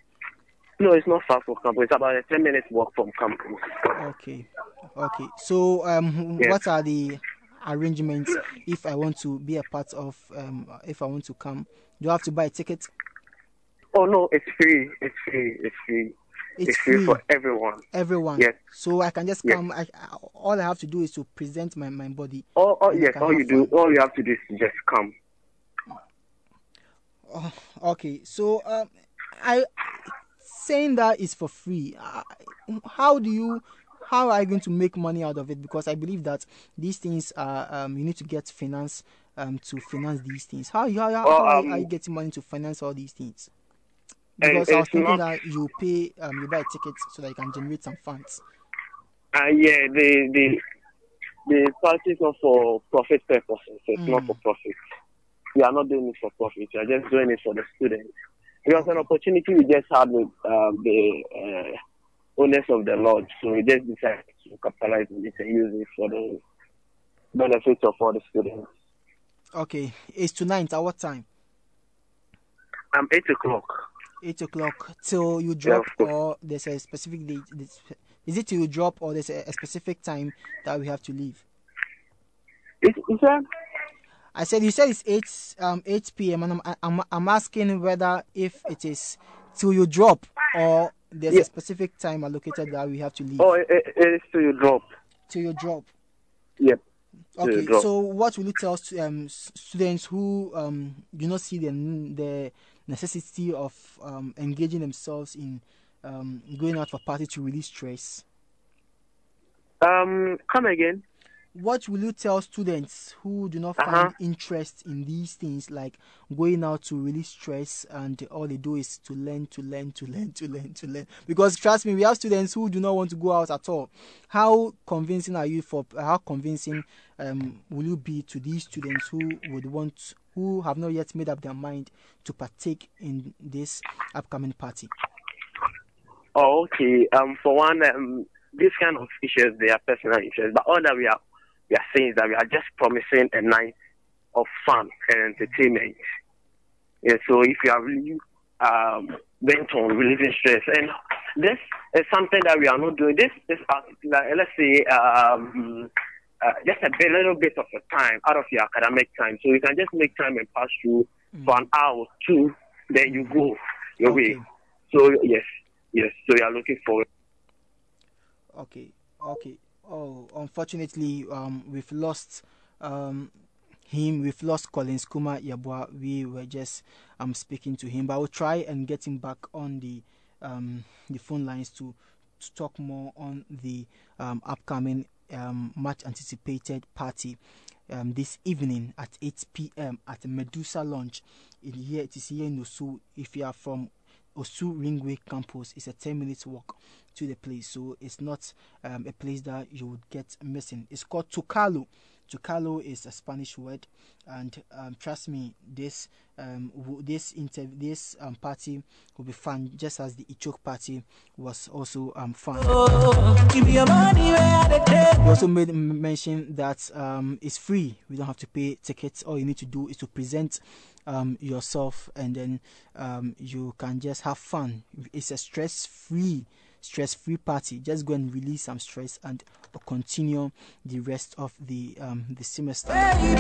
No, it's not far from campus. It's about a 10 minutes walk from campus. Okay, okay. So, um, Yes. what are the arrangements if I want to be a part of? Um, if I want to come, do I have to buy a ticket? Oh, no, it's free. It's free. It's free. It's free, free. for everyone. Everyone. Yes. So I can just come. I, I, all I have to do is to present my, my body. And I yes, all you do, fun. all you have to do is just come. Oh, okay. So um, I saying that is for free. Uh, how do you? How are you going to make money out of it? Because I believe that these things are um, you need to get finance um to finance these things. How how, how, Well, how are- um, are you getting money to finance all these things? Because I was thinking not- that you pay um you buy tickets so that you can generate some funds. Uh, yeah, the the the party is not for profit purposes. It's not Mm. for profit. We are not doing it for profit. We are just doing it for the students. It was an opportunity we just had with um, the uh, owners of the lodge, so we just decided to capitalize on it and use it for the benefit of all the students. Okay, it's tonight. At what time? Um, eight o'clock. eight o'clock till you drop course. or there's a specific date is it till you drop or there's a, a specific time that we have to leave is, is that i said you said it's 8 um 8 p.m and i'm i'm, I'm asking whether if it is till you drop or there's Yeah. a specific time allocated that we have to leave Oh, it, it it is till you drop. till you drop Yep. Okay, drop. so what will you tell um, students who um, do not see the the necessity of um, engaging themselves in um, going out for party to release stress? Um, come again. What will you tell students who do not find Uh-huh. interest in these things, like going out to release stress, and all they do is to learn, to learn, to learn, to learn, to learn? Because trust me, we have students who do not want to go out at all. How convincing are you for? How convincing um, will you be to these students who would want, who have not yet made up their mind to partake in this upcoming party? Oh, okay. Um, for one, um, this kind of issues they are personal issues, but all that we are we are saying that we are just promising a night of fun and entertainment. Yeah. So if you are really um bent on relieving stress, and this is something that we are not doing. This is uh, like, let's say um. Uh, just a bit, little bit of a time out of your academic time, so you can just make time and pass through for an hour or two, then you go your way. So yes, yes. So you are looking forward. Okay, okay. Oh, unfortunately, um, we've lost um him. We've lost Collins Kuma Yabua. We were just um speaking to him, but I will try and get him back on the um the phone lines to to talk more on the um upcoming um much anticipated party um this evening at 8 p.m. at Medusa Lounge in here. It is here in Osu. If you are from Osu Ringway campus. It's a 10 minutes walk to the place, so it's not um, a place that you would get missing. It's called Tukalu. Chocalo is a Spanish word, and um, trust me, this um, this inter- this um, party will be fun, just as the Ichok party was also um, fun. He also made mention that um, it's free. We don't have to pay tickets. All you need to do is to present um, yourself, and then um, you can just have fun. It's a stress-free, stress-free party. Just go and release some stress and continue the rest of the um, the semester. Baby,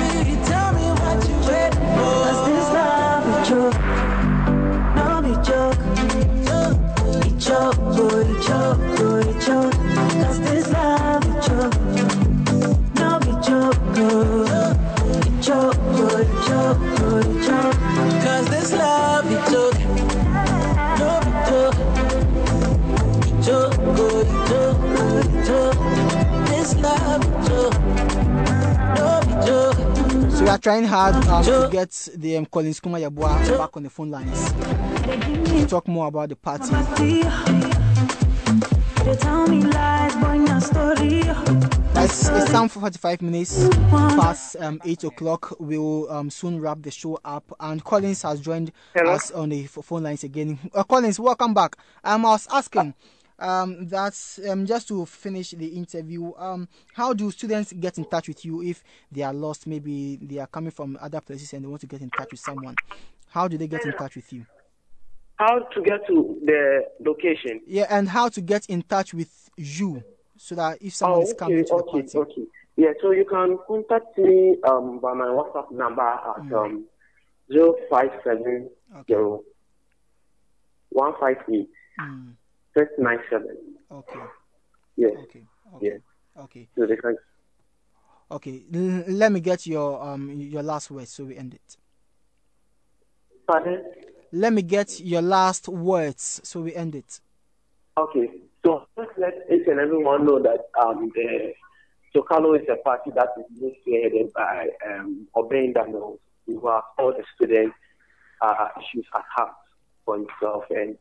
trying hard um, to get the um, Collins Kuma Yabua back on the phone lines to talk more about the party. They tell me lies, boy, your story. It's, it's time for 45 minutes past um, 8 o'clock. We'll um, soon wrap the show up. And Collins has joined us on the phone lines again. Uh, Collins, welcome back. Um, I was asking um, that um, just to finish the interview, um, how do students get in touch with you if they are lost? Maybe they are coming from other places and they want to get in touch with someone. How do they get in touch with you? How to get to the location? Yeah, and how to get in touch with you so that if someone is coming to the okay, party. okay. Yeah, so you can contact me um, by my WhatsApp number at Mm. um, 0570 158 Mm. 697. Okay. Yes. Okay. Yes. Okay. So they can Okay. L- let me get your um your last words so we end it. Pardon? Let me get your last words so we end it. Okay, so just let each and everyone know that um, the Chocalo is a party that is being spearheaded by um, Obeying Daniels, who has all the students uh, issues at heart for himself, and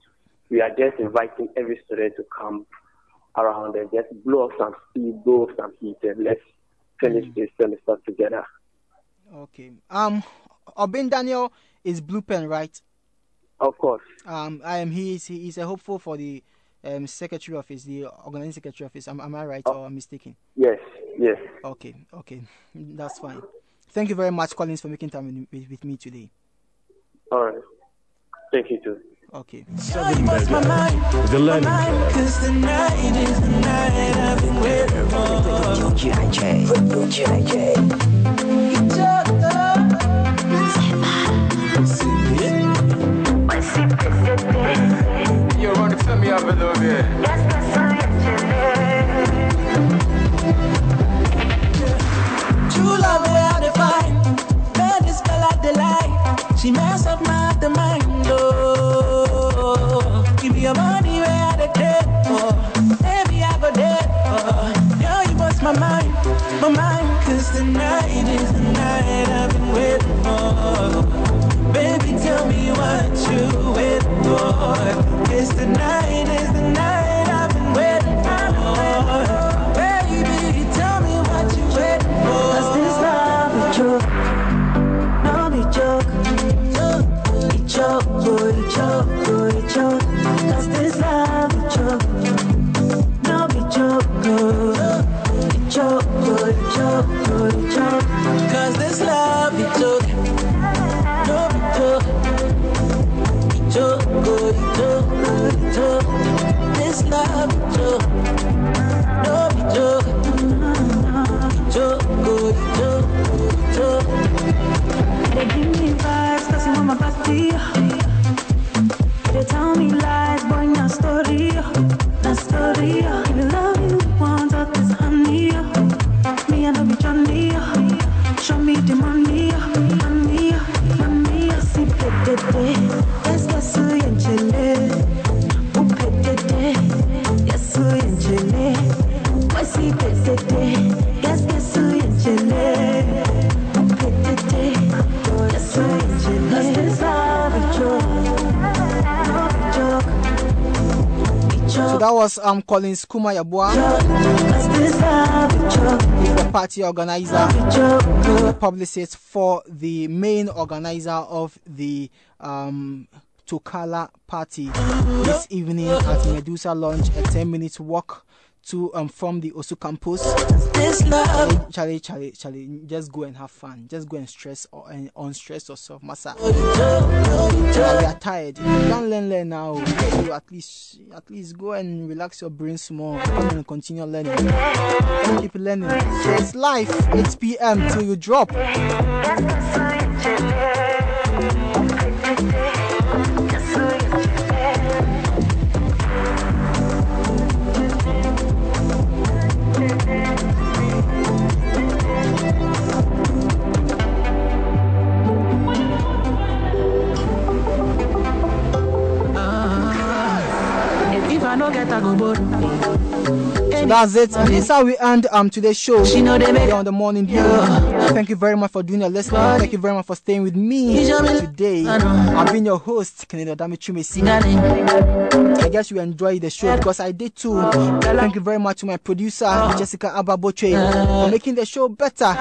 we are just inviting every student to come around and just blow off some speed, blow off some heat, and let's finish this semester together. Okay. Um, Obin Daniel is Blue Pen, right? Of course. Um, I am. He is. He is a hopeful for the um secretary office, the organizing secretary office. Am, am I right or I'm mistaken? Yes. Yes. Okay. Okay. That's fine. Thank you very much, Collins, for making time with, with me today. All right. Thank you too. Okay. Seven mega. The learning curve. Cause tonight is the night I've been waiting for. You want to fill me up a little bit? Me what you waiting for. Cause tonight is the night So that was um Collins Kumayabua, the party organizer, the publicist for the main organizer of the um Tokala party. This evening at Medusa Lounge, a 10 minute walk to um from the Osu campus. Charlie, Charlie, Charlie, just go and have fun. Just go and stress or and unstress yourself, massa. we are tired. You can't learn, learn now. You at least, at least go and relax your brain more. and continue learning. Keep learning. It's life. 8 p.m. till you drop. So that's it. This is how we end um today's show. She know they make on the morning. Thank you very much for doing your listening. Thank you very much for staying with me today. I've been your host, Kennedy. I guess you enjoyed the show because I did too. Thank you very much to my producer, Jessica Ababoche, for making the show better.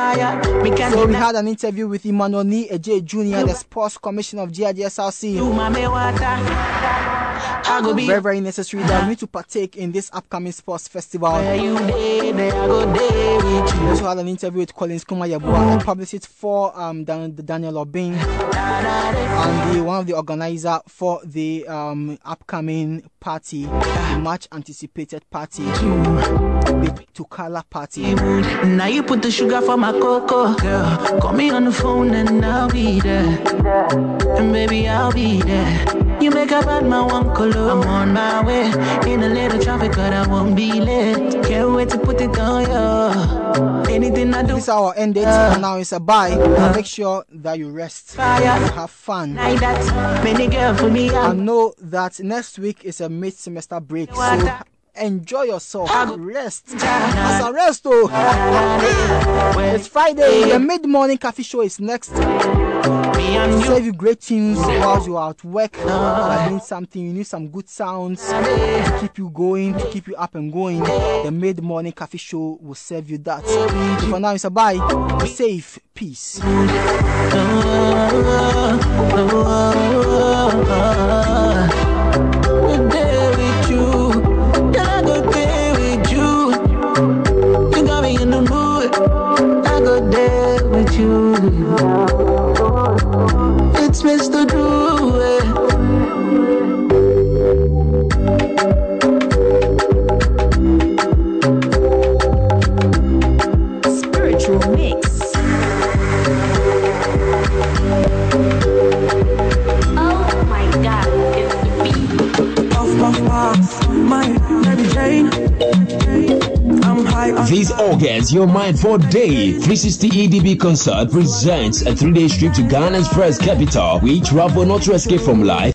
So we had an interview with Emmanuel Ni Eje Jr., the sports commissioner of GIJSRC. Very, very necessary that we need to partake in this upcoming sports festival. We also had an interview with Collins Kumayabua, the publicist for um, Daniel Obin, and the, one of the organizer for the um, upcoming party, the much anticipated party, the Tukala party. Now you put the sugar for my cocoa, girl. Call me on the phone and I'll be there. And baby, I'll be there. You make a bad man one color. I'm on my way. In a little traffic, but I won't be late. Can't wait to put it on you. Anything I do. This hour ended, uh. and now it's a bye. Uh. Make sure that you rest, you have fun. Like that, many girl for me. I know that next week is a mid semester break, so enjoy yourself. Rest. As a rest, oh. It's Friday. The mid morning coffee show is next. Serve you great tunes while you are at work. You are doing something. You need some good sounds to keep you going, to keep you up and going. The mid morning coffee show will serve you that. For now, it's a bye. Be safe. Peace. This August, your mind for Day 360 EDB concert presents a three-day trip to Ghana's first capital, which Rabo not to escape from life.